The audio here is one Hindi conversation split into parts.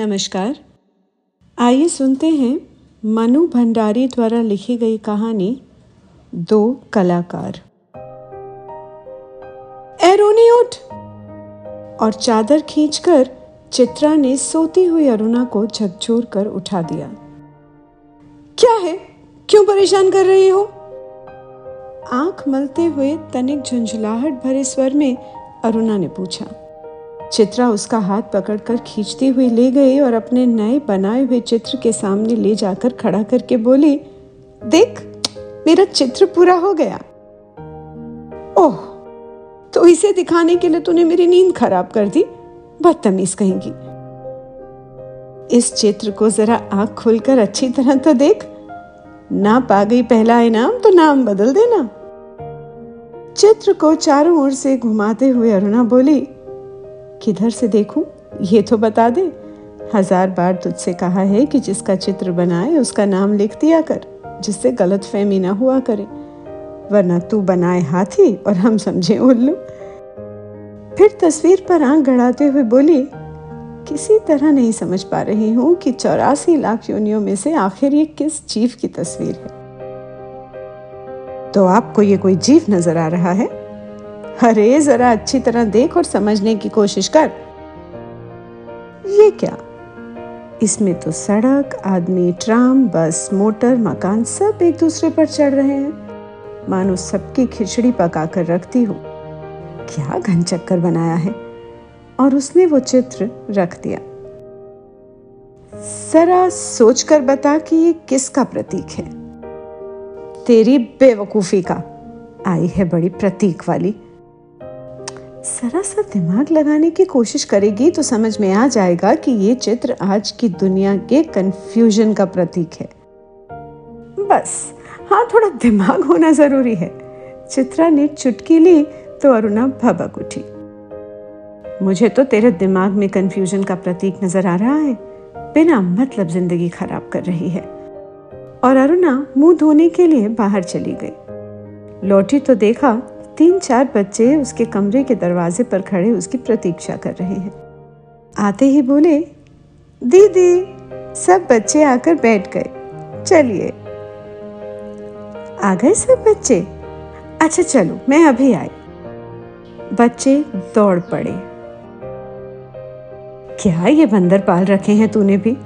नमस्कार। आइए सुनते हैं मनु भंडारी द्वारा लिखी गई कहानी, दो कलाकार। एरोनी उठ! और चादर खींचकर चित्रा ने सोती हुई अरुणा को झकझोर कर उठा दिया। क्या है? क्यों परेशान कर रही हो? आँख मलते हुए तनिक झुंझुलाहट भरे स्वर में अरुणा ने पूछा। चित्रा उसका हाथ पकड़कर खींचती हुई ले गई और अपने नए बनाए हुए चित्र के सामने ले जाकर खड़ा करके बोली, देख, मेरा चित्र पूरा हो गया। ओह तो इसे दिखाने के लिए तूने मेरी नींद खराब कर दी? बदतमीज कहेंगी। इस चित्र को जरा आँख खोलकर अच्छी तरह तो देख। ना पा गई पहला इनाम तो नाम बदल देना। चित्र को चारों ओर से घुमाते हुए अरुणा बोली किधर से देखूँ? ये तो बता दे। हज़ार बार तुझसे कहा है कि जिसका चित्र बनाए, उसका नाम लिख दिया कर, जिससे गलत फहमी ना हुआ करे। वरना तू बनाए हाथी और हम समझे उल्लू। फिर तस्वीर पर आँख गड़ाते हुए बोली, किसी तरह नहीं समझ पा रही हूँ कि चौरासी लाख योनियों में से आखिर ये किस जीव की तस्वीर है। तो आपको ये कोई जीव नज़र आ रहा है? अरे, जरा अच्छी तरह देख और समझने की कोशिश कर। ये क्या? इसमें तो सड़क, आदमी, ट्राम, बस, मोटर, मकान सब एक दूसरे पर चढ़ रहे हैं। मानो सबकी खिचड़ी पका कर रखती हो। क्या घन चक्कर बनाया है? और उसने वो चित्र रख दिया। जरा सोचकर बता कि ये किसका प्रतीक है। तेरी बेवकूफ़ी का। आई है बड़ी प्रतीक वाली। जरा सा दिमाग लगाने की कोशिश करेगी तो समझ में आ जाएगा कि ये चित्र आज की दुनिया के कंफ्यूजन का प्रतीक है। बस हाँ थोड़ा दिमाग होना ज़रूरी है। चित्रा ने चुटकी ली तो अरुणा भबक उठी। मुझे तो तेरे दिमाग में कंफ्यूजन का प्रतीक नज़र आ रहा है। बिना मतलब ज़िंदगी खराब कर रही है। और अरुणा मुँह धोने के लिए बाहर चली गई। लौटी तो देखा तीन चार बच्चे उसके कमरे के दरवाजे पर खड़े उसकी प्रतीक्षा कर रहे हैं। आते ही बोले, दीदी, सब बच्चे आकर बैठ गए। चलिए। आ गए सब बच्चे? अच्छा चलो, मैं अभी आई। बच्चे दौड़ पड़े। क्या ये बंदर पाल रखे हैं तूने भी?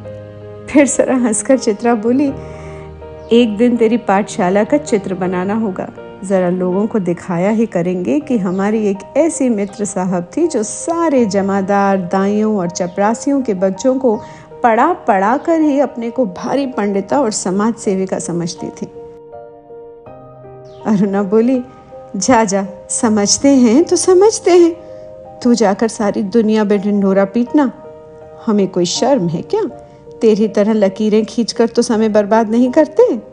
फिर सरा हंसकर चित्रा बोली, एक दिन तेरी पाठशाला का चित्र बनाना होगा। ज़रा लोगों को दिखाया ही करेंगे कि हमारी एक ऐसी मित्र साहब थी जो सारे जमादार, दाइयों और चपरासियों के बच्चों को पढ़ा पढ़ा कर ही अपने को भारी पंडिता और समाज सेविका समझती थी। अरुणा बोली, जा जा, समझते हैं तो समझते हैं। तू जाकर सारी दुनिया में ढिंढोरा पीटना। हमें कोई शर्म है क्या? तेरी तरह लकीरें खींचकर तो समय बर्बाद नहीं करते।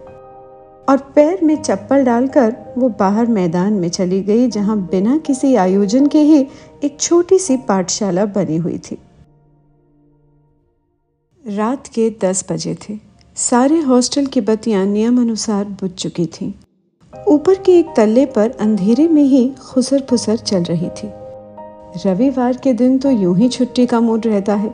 और पैर में चप्पल डालकर वो बाहर मैदान में चली गई, जहाँ बिना किसी आयोजन के ही एक छोटी सी पाठशाला बनी हुई थी। रात के दस बजे थे। सारे हॉस्टल की बत्तियाँ नियम अनुसार बुझ चुकी थीं। ऊपर के एक तल्ले पर अंधेरे में ही खुसर फुसर चल रही थी। रविवार के दिन तो यूँ ही छुट्टी का मूड रहता है।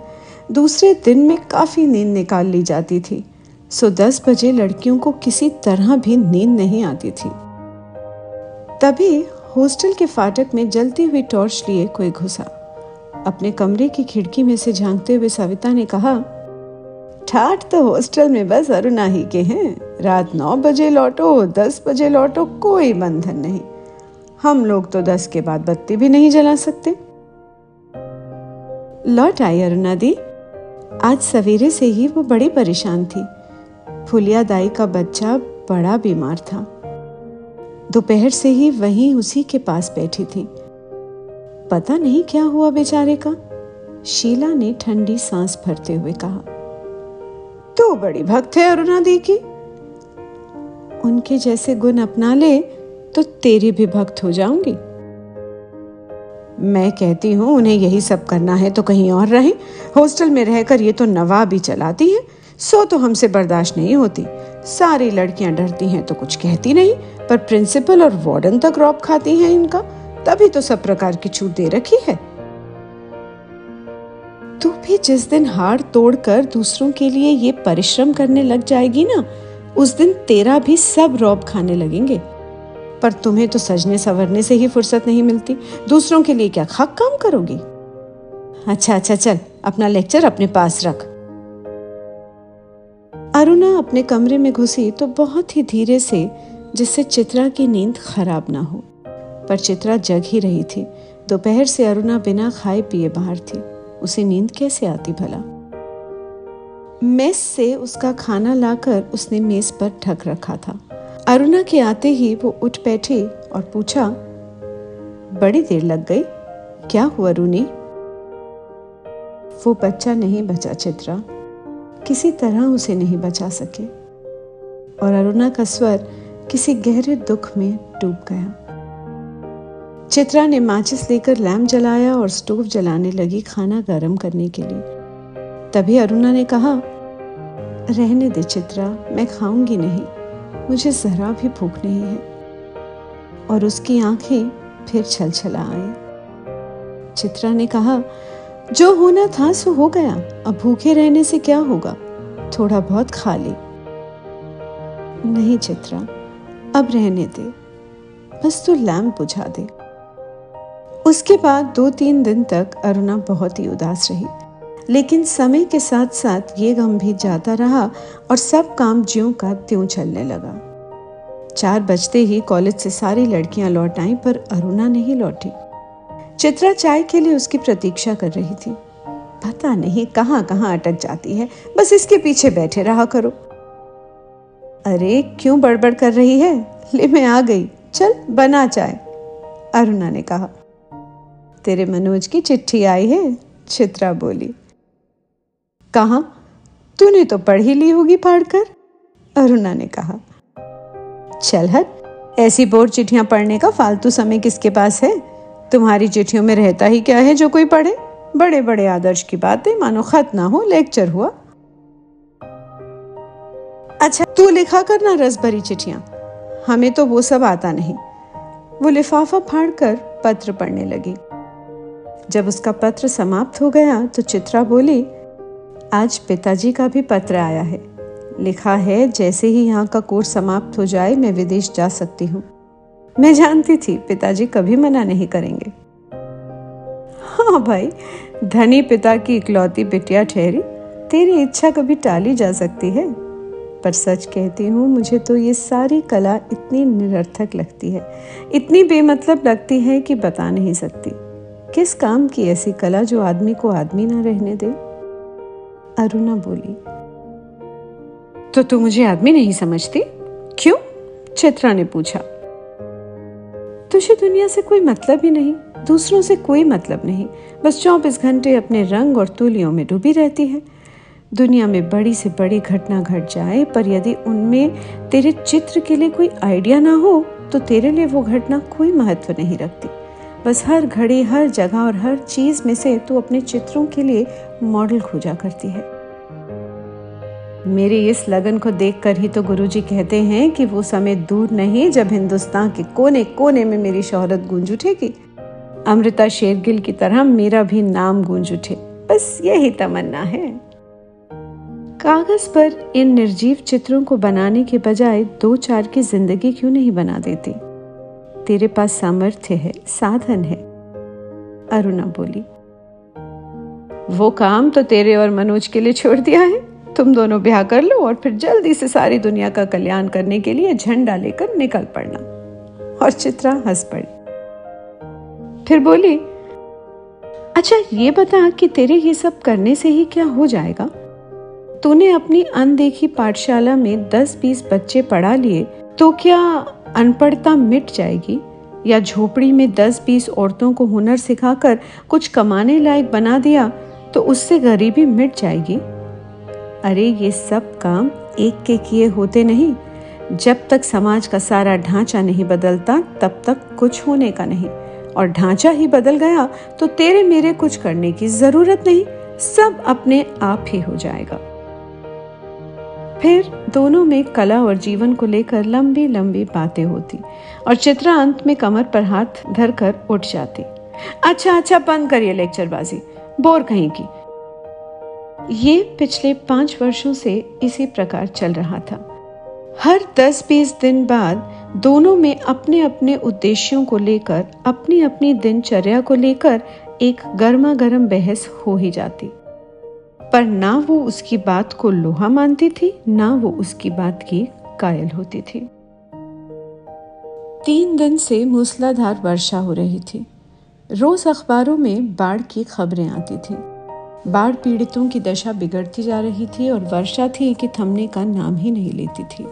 दूसरे दिन में काफ़ी नींद निकाल ली जाती थी। सो दस बजे लड़कियों को किसी तरह भी नींद नहीं आती थी। तभी हॉस्टल के फाटक में जलती हुई टॉर्च लिए कोई घुसा। अपने कमरे की खिड़की में से झांकते हुए सविता ने कहा ठाठ तो हॉस्टल में बस अरुणा ही के हैं। रात नौ बजे लौटो, दस बजे लौटो, कोई बंधन नहीं। हम लोग तो दस के बाद बत्ती भी नहीं जला सकते। लौट आई अरुणा दी। आज सवेरे से ही वो बड़ी परेशान थी। फुलिया दाई का बच्चा बड़ा बीमार था। दोपहर से ही वहीं उसी के पास बैठी थी। पता नहीं क्या हुआ बेचारे का? शीला ने ठंडी सांस भरते हुए कहा तो बड़ी भक्त है अरुणा दी की। उनके जैसे गुण अपना ले तो तेरी भी भक्त हो जाऊँगी। मैं कहती हूँ, उन्हें यही सब करना है तो कहीं और रहें। हॉस्टल में रहकर ये तो नवाब ही चलाती है। सो तो हमसे बर्दाश्त नहीं होती। सारी लड़कियाँ डरती हैं तो कुछ कहती नहीं, पर प्रिंसिपल और वार्डन तक रॉप खाती हैं इनका, तभी तो सब प्रकार की छूट दे रखी है। तू भी जिस दिन हार तोड़कर दूसरों के लिए ये परिश्रम करने लग जाएगी ना, उस दिन तेरा भी सब रौब खाने लगेंगे। पर तुम्हें तो सजने संवरने से ही फुर्सत नहीं मिलती। दूसरों के लिए क्या खाक काम करोगी? अच्छा अच्छा चल, अपना लेक्चर अपने पास रख। अरुणा अपने कमरे में घुसी तो बहुत ही धीरे से, जिससे चित्रा की नींद खराब ना हो। पर चित्रा जग ही रही थी। दोपहर से अरुणा बिना खाए पिए बाहर थी। उसे नींद कैसे आती भला? मेस से उसका खाना लाकर उसने मेज पर ढक रखा था। अरुणा के आते ही वो उठ बैठी और पूछा, बड़ी देर लग गई? क्या हुआ, रूनी? वो बच्चा नहीं बचा चित्रा। किसी तरह उसे नहीं बचा सके। और अरुणा का स्वर किसी गहरे दुख में डूब गया। चित्रा ने माचिस लेकर लैम्प जलाया और स्टोव जलाने लगी खाना गर्म करने के लिए। तभी अरुणा ने कहा, रहने दे चित्रा, मैं खाऊँगी नहीं, मुझे जरा भी भूख नहीं है। और उसकी आँखें फिर छल छला आई। चित्रा ने कहा जो होना था सो हो गया। अब भूखे रहने से क्या होगा? थोड़ा बहुत खा ले। नहीं चित्रा, अब रहने दे। बस तू लैम्प बुझा दे। उसके बाद दो तीन दिन तक अरुणा बहुत ही उदास रही। लेकिन समय के साथ साथ ये गम भी जाता रहा और सब काम ज्यों का त्यों चलने लगा। चार बजते ही कॉलेज से सारी लड़कियाँ लौट आई, पर अरुणा नहीं लौटी। चित्रा चाय के लिए उसकी प्रतीक्षा कर रही थी। पता नहीं कहाँ कहाँ अटक जाती है। बस इसके पीछे बैठे रहा करो। अरे, क्यों बड़बड़ कर रही है? ले, मैं आ गई। चल, बना चाय। अरुणा ने कहा, तेरे मनोज की चिट्ठी आई है? चित्रा बोली, कहा? तूने तो पढ़ ही ली होगी पढ़कर? अरुणा ने कहा, चल हट। ऐसी बोर चिट्ठियाँ पढ़ने का फालतू समय किसके पास है? तुम्हारी चिट्ठियों में रहता ही क्या है जो कोई पढ़े? बड़े बड़े आदर्श की बातें, मानो खत ना हो, लेक्चर हुआ। अच्छा तू लिखा करना रस भरी चिट्ठियाँ। हमें तो वो सब आता नहीं। वो लिफाफा फाड़कर पत्र पढ़ने लगी। जब उसका पत्र समाप्त हो गया तो चित्रा बोली, आज पिताजी का भी पत्र आया है। लिखा है, जैसे ही यहाँ का कोर्स समाप्त हो जाए, मैं विदेश जा सकती हूँ। मैं जानती थी, पिताजी कभी मना नहीं करेंगे। हाँ भाई, धनी पिता की इकलौती बिटिया ठहरी, तेरी इच्छा कभी टाली जा सकती है। पर सच कहती हूँ, मुझे तो ये सारी कला इतनी निरर्थक लगती है। इतनी बेमतलब लगती है कि बता नहीं सकती। किस काम की ऐसी कला जो आदमी को आदमी ना रहने दे? अरुणा बोली तो तू मुझे आदमी नहीं समझती? क्यों? चित्रा ने पूछा तुझे दुनिया से कोई मतलब ही नहीं, दूसरों से कोई मतलब नहीं। बस चौबीस घंटे अपने रंग और तूलियों में डूबी रहती है। दुनिया में बड़ी से बड़ी घटना घट जाए, पर यदि उनमें तेरे चित्र के लिए कोई आइडिया ना हो तो तेरे लिए वो घटना कोई महत्व नहीं रखती। बस हर घड़ी, हर जगह और हर चीज़ में से तू अपने चित्रों के लिए मॉडल खोजा करती है। मेरे इस लगन को देखकर ही तो गुरुजी कहते हैं कि वो समय दूर नहीं जब हिंदुस्तान के कोने कोने में मेरी शोहरत गूंज उठेगी। अमृता शेरगिल की तरह मेरा भी नाम गूंज उठे। बस यही तमन्ना है। कागज़ पर इन निर्जीव चित्रों को बनाने के बजाय दो चार की ज़िंदगी क्यों नहीं बना देती? तेरे पास सामर्थ्य है, साधन है। अरुणा बोली, वो काम तो तेरे और मनोज के लिए छोड़ दिया है। तुम दोनों ब्याह कर लो और फिर जल्दी से सारी दुनिया का कल्याण करने के लिए झंडा लेकर निकल पड़ना। और चित्रा हंस पड़ी। फिर बोली अच्छा ये बता कि तेरे ये सब करने से ही क्या हो जाएगा? तूने अपनी अनदेखी पाठशाला में दस बीस बच्चे पढ़ा लिए तो क्या अनपढ़ता मिट जाएगी? या झोपड़ी में दस बीस औरतों को हुनर सिखाकर कुछ कमाने लायक बना दिया तो उससे गरीबी मिट जाएगी? अरे ये सब काम एक के किए होते नहीं। जब तक समाज का सारा ढांचा नहीं बदलता, तब तक कुछ होने का नहीं। और ढांचा ही बदल गया तो तेरे मेरे कुछ करने की ज़रूरत नहीं। सब अपने आप ही हो जाएगा। फिर दोनों में कला और जीवन को लेकर लंबी लंबी बातें होती, और चित्रा अंत में कमर पर हाथ धरकर उठ जाती। अच्छा अच्छा बंद करिए लेक्चरबाजी। बोर कहीं की। ये पिछले पाँच वर्षों से इसी प्रकार चल रहा था। हर दस बीस दिन बाद दोनों में अपने अपने उद्देश्यों को लेकर अपनी अपनी दिनचर्या को लेकर एक गर्मा गर्म बहस हो ही जाती। पर ना वो उसकी बात को लोहा मानती थी, ना वो उसकी बात की कायल होती थी। तीन दिन से मूसलाधार वर्षा हो रही थी। रोज अखबारों में बाढ़ की खबरें आती थी। बाढ़ पीड़ितों की दशा बिगड़ती जा रही थी और वर्षा थी कि थमने का नाम ही नहीं लेती थी।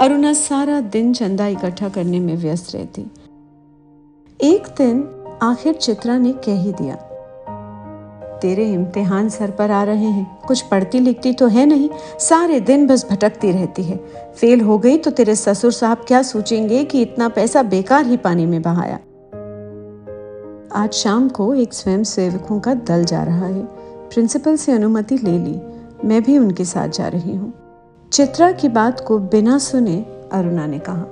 अरुणा सारा दिन चंदा इकट्ठा करने में व्यस्त रहती। एक दिन आखिर चित्रा ने कह ही दिया, तेरे इम्तिहान सर पर आ रहे हैं। कुछ पढ़ती लिखती तो है नहीं, सारे दिन बस भटकती रहती है। फेल हो गई तो तेरे ससुर साहब क्या सोचेंगे कि इतना पैसा बेकार ही पानी में बहाया? आज शाम को एक स्वयं सेवकों का दल जा रहा है। प्रिंसिपल से अनुमति ले ली। मैं भी उनके साथ जा रही हूँ। चित्रा की बात को बिना सुने अरुणा ने कहा।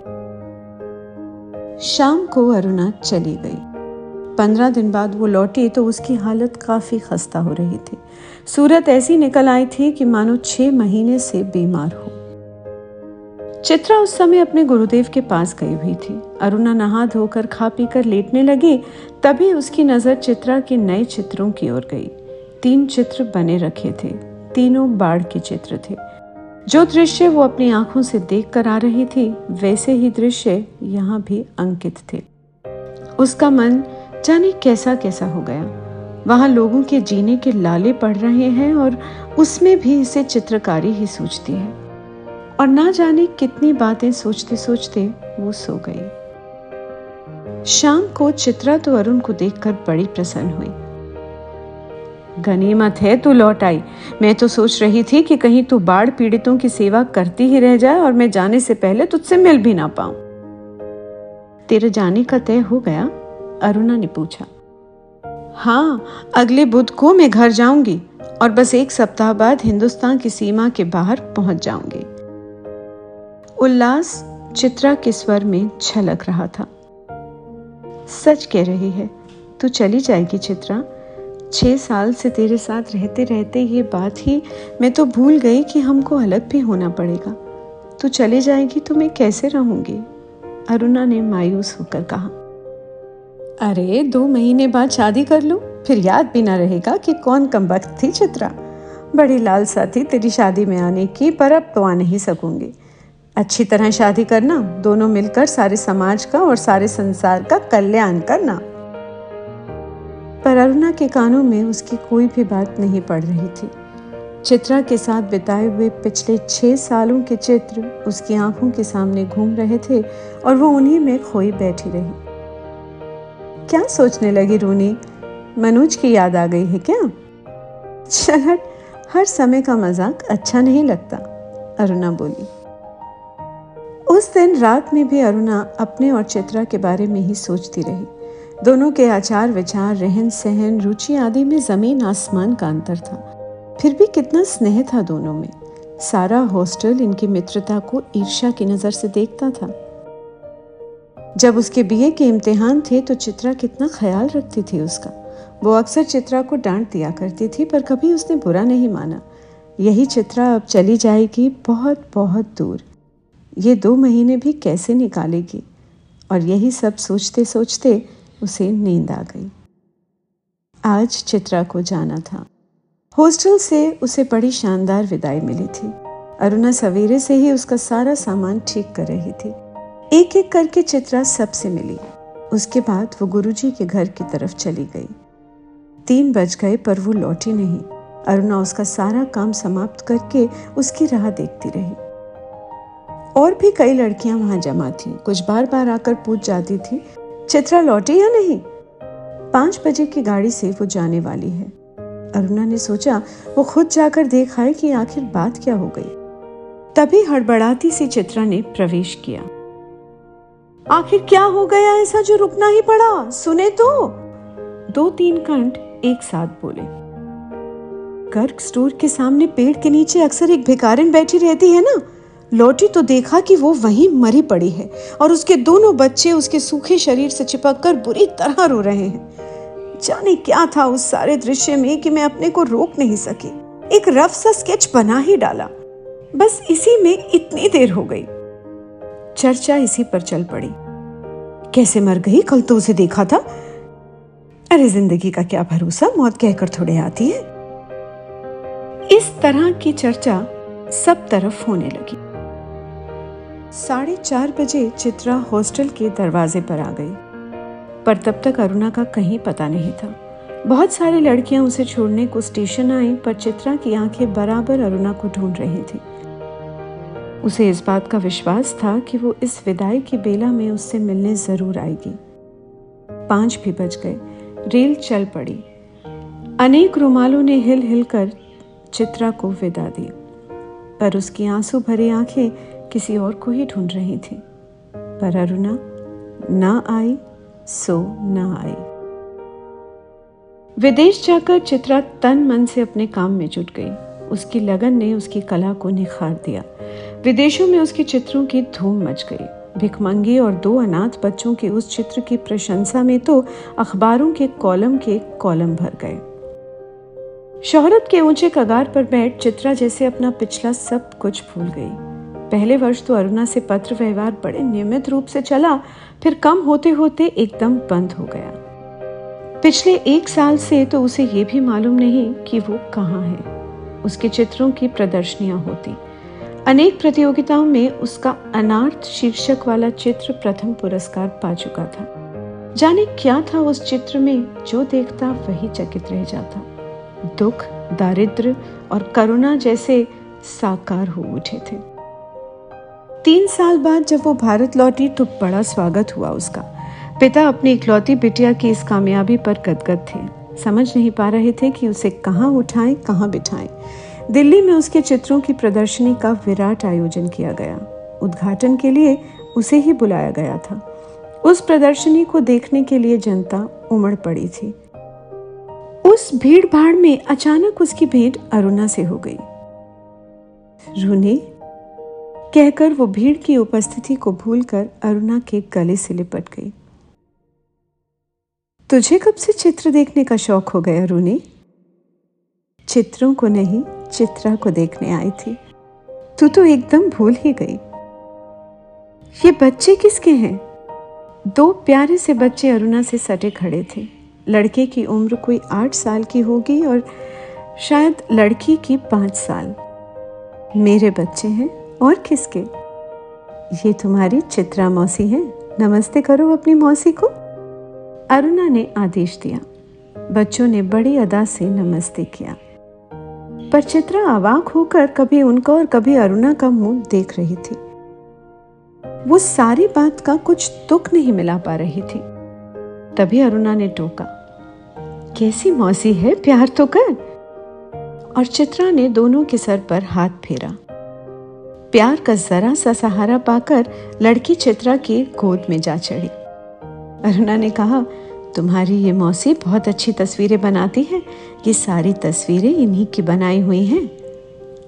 शाम को अरुणा चली गई। पंद्रह दिन बाद वो लौटी तो उसकी हालत काफ़ी खस्ता हो रही थी। सूरत ऐसी निकल आई थी कि मानो छह महीने से बीमार हो। चित्रा उस समय अपने गुरुदेव के पास गई हुई थी। अरुणा नहा धोकर खा पी कर लेटने लगी तभी उसकी नज़र चित्रा के नए चित्रों की ओर गई। तीन चित्र बने रखे थे। तीनों बाढ़ के चित्र थे। जो दृश्य वो अपनी आँखों से देख कर आ रही थी, वैसे ही दृश्य यहाँ भी अंकित थे। उसका मन जाने कैसा कैसा हो गया। वहाँ लोगों के जीने के लाले पड़ रहे हैं और उसमें भी इसे चित्रकारी ही सूझती है। और ना जाने कितनी बातें सोचते सोचते वो सो गई। शाम को चित्रा तो अरुण को देखकर बड़ी प्रसन्न हुई। गनीमत है तू लौट आई। मैं तो सोच रही थी कि कहीं तू बाढ़ पीड़ितों की सेवा करती ही रह जाए और मैं जाने से पहले तुझसे मिल भी ना पाऊँ। तेरे जाने का तय हो गया? अरुणा ने पूछा। हाँ अगले बुध को मैं घर जाऊँगी और बस एक सप्ताह बाद हिंदुस्तान की सीमा के बाहर पहुँच जाऊँगी। उल्लास चित्रा के स्वर में छलक रहा था। सच कह रही है, तू चली जाएगी चित्रा। छह साल से तेरे साथ रहते रहते ये बात ही मैं तो भूल गई कि हमको अलग भी होना पड़ेगा। तू चली जाएगी तो मैं कैसे रहूँगी? अरुणा ने मायूस होकर कहा। अरे, दो महीने बाद शादी कर लो? फिर याद भी ना रहेगा कि कौन कम वक्त थी चित्रा। बड़ी लालसा थी तेरी शादी में आने की, पर अब तो आ नहीं सकूँगी। अच्छी तरह शादी करना, दोनों मिलकर सारे समाज का और सारे संसार का कल्याण करना। पर अरुणा के कानों में उसकी कोई भी बात नहीं पड़ रही थी। चित्रा के साथ बिताए हुए पिछले छह सालों के चित्र उसकी आँखों के सामने घूम रहे थे और वो उन्हीं में खोई बैठी रही। क्या सोचने लगी रूनी? मनोज की याद आ गई है क्या? चल हर समय का मज़ाक अच्छा नहीं लगता, अरुणा बोली। उस दिन रात में भी अरुणा अपने और चित्रा के बारे में ही सोचती रही। दोनों के आचार विचार, रहन सहन, रुचि आदि में ज़मीन आसमान का अंतर था। फिर भी कितना स्नेह था दोनों में। सारा हॉस्टल इनकी मित्रता को ईर्ष्या की नज़र से देखता था। जब उसके बीए के इम्तिहान थे तो चित्रा कितना ख्याल रखती थी उसका। वो अक्सर चित्रा को डांट दिया करती थी, पर कभी उसने बुरा नहीं माना। यही चित्रा अब चली जाएगी बहुत बहुत दूर। ये दो महीने भी कैसे निकालेगी? और यही सब सोचते सोचते उसे नींद आ गई। आज चित्रा को जाना था। हॉस्टल से उसे बड़ी शानदार विदाई मिली थी। अरुणा सवेरे से ही उसका सारा सामान ठीक कर रही थी। एक एक करके चित्रा सबसे मिली। उसके बाद वो गुरुजी के घर की तरफ़ चली गई। तीन बज गए पर वो लौटी नहीं। अरुणा उसका सारा काम समाप्त करके उसकी राह देखती रही। और भी कई लड़कियाँ वहाँ जमा थीं। कुछ बार बार आकर पूछ जाती थी, चित्रा, लौटी या नहीं? पाँच बजे की गाड़ी से वो जाने वाली है। अरुणा ने सोचा, वो खुद जाकर देख आए कि आखिर बात क्या हो गई। तभी हड़बड़ाती सी चित्रा ने प्रवेश किया। आखिर क्या हो गया ऐसा जो रुकना ही पड़ा? सुने तो? दो तीन कंठ एक साथ बोले। कर्क स्टोर के सामने पेड़ के नीचे अक्सर एक भिकारिन बैठी रहती है ना? लौटी तो देखा कि वो वहीं मरी पड़ी है और उसके दोनों बच्चे उसके सूखे शरीर से चिपक कर बुरी तरह रो रहे हैं। जाने क्या था उस सारे दृश्य में कि मैं अपने को रोक नहीं सकी। एक रफ सा स्केच बना ही डाला। बस इसी में इतनी देर हो गई। चर्चा इसी पर चल पड़ी। कैसे मर गई? कल तो उसे देखा था। अरे, ज़िंदगी का क्या भरोसा? मौत कहकर थोड़े आती है। इस तरह की चर्चा सब तरफ़ होने लगी। साढ़े चार बजे चित्रा हॉस्टल के दरवाजे पर आ गई। पर तब तक अरुणा का कहीं पता नहीं था। बहुत सारी लड़कियाँ उसे छोड़ने को स्टेशन आई, पर चित्रा की आँखें बराबर अरुणा को ढूंढ रही थी। उसे इस बात का विश्वास था कि वो इस विदाई की बेला में उससे मिलने ज़रूर आएगी। पाँच भी बज गए। रेल चल पड़ी। अनेक रुमालों ने हिल हिल कर चित्रा को विदा दी पर उसकी आँसू भरी आँखें किसी और को ही ढूंढ रही थी। पर अरुणा ना आई, सो ना आई। विदेश जाकर चित्रा तन मन से अपने काम में जुट गई। उसकी लगन ने उसकी कला को निखार दिया। विदेशों में उसके चित्रों की धूम मच गई। भिकमंगी और दो अनाथ बच्चों के उस चित्र की प्रशंसा में तो अखबारों के कॉलम के कॉलम भर गए। शोहरत के ऊँचे कगार पर बैठ चित्रा जैसे अपना पिछला सब कुछ भूल गई। पहले वर्ष तो अरुणा से पत्र व्यवहार बड़े नियमित रूप से चला, फिर कम होते होते एकदम बंद हो गया। पिछले एक साल से तो उसे ये भी मालूम नहीं कि वो कहाँ है। उसके चित्रों की प्रदर्शनियाँ होती। अनेक प्रतियोगिताओं में उसका अनार्थ शीर्षक वाला चित्र प्रथम पुरस्कार पा चुका था। जाने क्या था उस चित्र में, जो देखता वही चकित रह जाता। दुख दारिद्र और करुणा जैसे साकार हो उठे थे। तीन साल बाद जब वो भारत लौटी तो बड़ा स्वागत हुआ उसका। पिता अपनी इकलौती बिटिया की इस कामयाबी पर गदगद थे। समझ नहीं पा रहे थे कि उसे कहाँ उठाएँ, कहाँ बिठाएँ। दिल्ली में उसके चित्रों की प्रदर्शनी का विराट आयोजन किया गया। उद्घाटन के लिए उसे ही बुलाया गया था। उस प्रदर्शनी को देखने के लिए जनता उमड़ पड़ी थी। उस भीड़ भाड़ में अचानक उसकी भेंट अरुणा से हो गई। रूने कहकर वो भीड़ की उपस्थिति को भूलकर अरुणा के गले से लिपट गई। तुझे कब से चित्र देखने का शौक हो गया, रूने? चित्रों को नहीं, चित्रा को देखने आई थी। तू तो एकदम भूल ही गई। ये बच्चे किसके हैं? दो प्यारे से बच्चे अरुणा से सटे खड़े थे। लड़के की उम्र कोई आठ साल की होगी और शायद लड़की की पाँच साल। मेरे बच्चे हैं और किसके? ये तुम्हारी चित्रा मौसी है। नमस्ते करो अपनी मौसी को। अरुणा ने आदेश दिया। बच्चों ने बड़ी अदा से नमस्ते किया। पर चित्रा अवाक होकर कभी उनका और कभी अरुणा का मुँह देख रही थी। वो सारी बात का कुछ दुख नहीं मिला पा रही थी। तभी अरुणा ने टोका, कैसी मौसी है? प्यार तो कर। और चित्रा ने दोनों के सर पर हाथ फेरा। प्यार का जरा सा सहारा पाकर लड़की चित्रा की गोद में जा चढ़ी। अरुणा ने कहा, तुम्हारी ये मौसी बहुत अच्छी तस्वीरें बनाती है। ये सारी तस्वीरें इन्हीं की बनाई हुई हैं।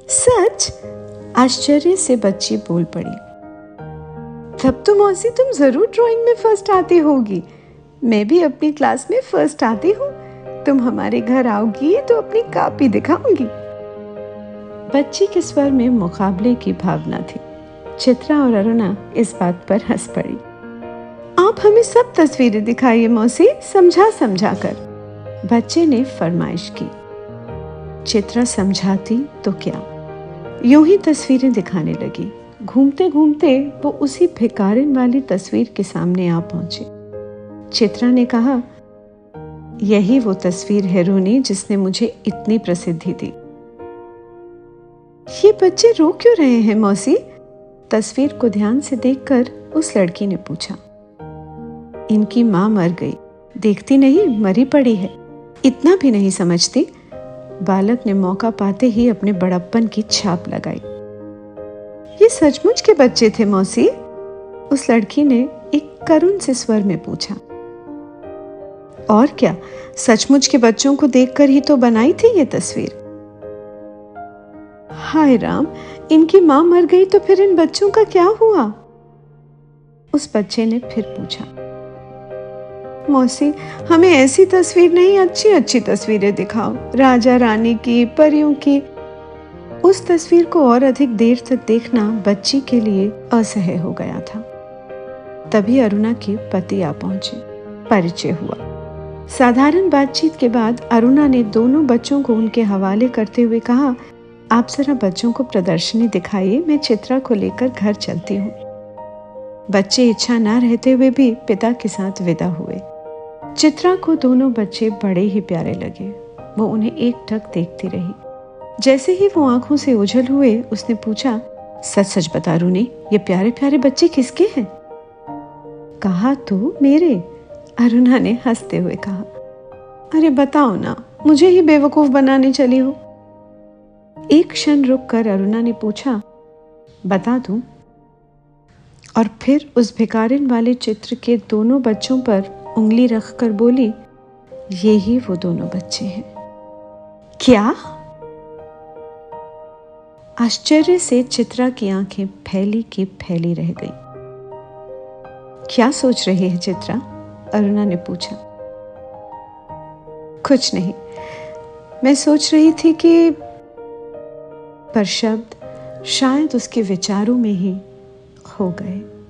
सच? आश्चर्य से बच्ची बोल पड़ी। तब तो मौसी तुम ज़रूर ड्राइंग में फ़र्स्ट आती होगी। मैं भी अपनी क्लास में फ़र्स्ट आती हूँ। तुम हमारे घर आओगी तो अपनी कापी दिखाऊँगी। बच्ची के स्वर में मुकाबले की भावना थी। चित्रा और अरुणा इस बात पर हंस पड़ी। आप हमें सब तस्वीरें दिखाइए, मौसी, समझा समझा कर बच्चे ने फरमाइश की। चित्रा समझाती तो क्या? यूँ ही तस्वीरें दिखाने लगी। घूमते घूमते वो उसी भिकारिन वाली तस्वीर के सामने आ पहुँचे। चित्रा ने कहा, यही वो तस्वीर है रोनी जिसने मुझे इतनी प्रसिद्धि दी। ये बच्चे रो क्यों रहे हैं, मौसी? तस्वीर को ध्यान से देखकर उस लड़की ने पूछा। इनकी माँ मर गई। देखती नहीं, मरी पड़ी है। इतना भी नहीं समझती। बालक ने मौका पाते ही अपने बड़प्पन की छाप लगाई। ये सचमुच के बच्चे थे, मौसी? उस लड़की ने एक करुण से स्वर में पूछा। और क्या? सचमुच के बच्चों को देखकर ही तो बनाई थी ये तस्वीर। हाय राम, इनकी माँ मर गई तो फिर इन बच्चों का क्या हुआ? उस बच्चे ने फिर पूछा, मौसी, हमें ऐसी तस्वीर नहीं अच्छी अच्छी तस्वीरें दिखाओ, राजा रानी की, परियों की। उस तस्वीर को और अधिक देर तक देखना बच्ची के लिए असह्य हो गया था। तभी अरुणा के पति आ पहुँचे, परिचय हुआ। साधारण बातचीत के बाद अरुणा ने दोनों बच्चों को उनके हवाले करते हुए कहा आप जरा बच्चों को प्रदर्शनी दिखाइए, मैं चित्रा को लेकर घर चलती हूँ। बच्चे इच्छा ना रहते हुए भी पिता के साथ विदा हुए। चित्रा को दोनों बच्चे बड़े ही प्यारे लगे। वो उन्हें एक टक देखती रही। जैसे ही वो आँखों से उछल हुए, उसने पूछा, सच सच बता रूनी, ये प्यारे प्यारे बच्चे किसके हैं? कहा तो मेरे, अरुणा ने हँसते हुए कहा। अरे बताओ ना, मुझे ही बेवकूफ़ बनाने चली हो। एक क्षण रुक कर अरुणा ने पूछा, बता दूँ? और फिर उस भिकारिन वाले चित्र के दोनों बच्चों पर उंगली रखकर बोली ये ही वो दोनों बच्चे हैं। क्या? आश्चर्य से चित्रा की आँखें फैली की फैली रह गई। क्या सोच रही है चित्रा? अरुणा ने पूछा। कुछ नहीं। मैं सोच रही थी कि पर शब्द शायद उसके विचारों में ही खो गए।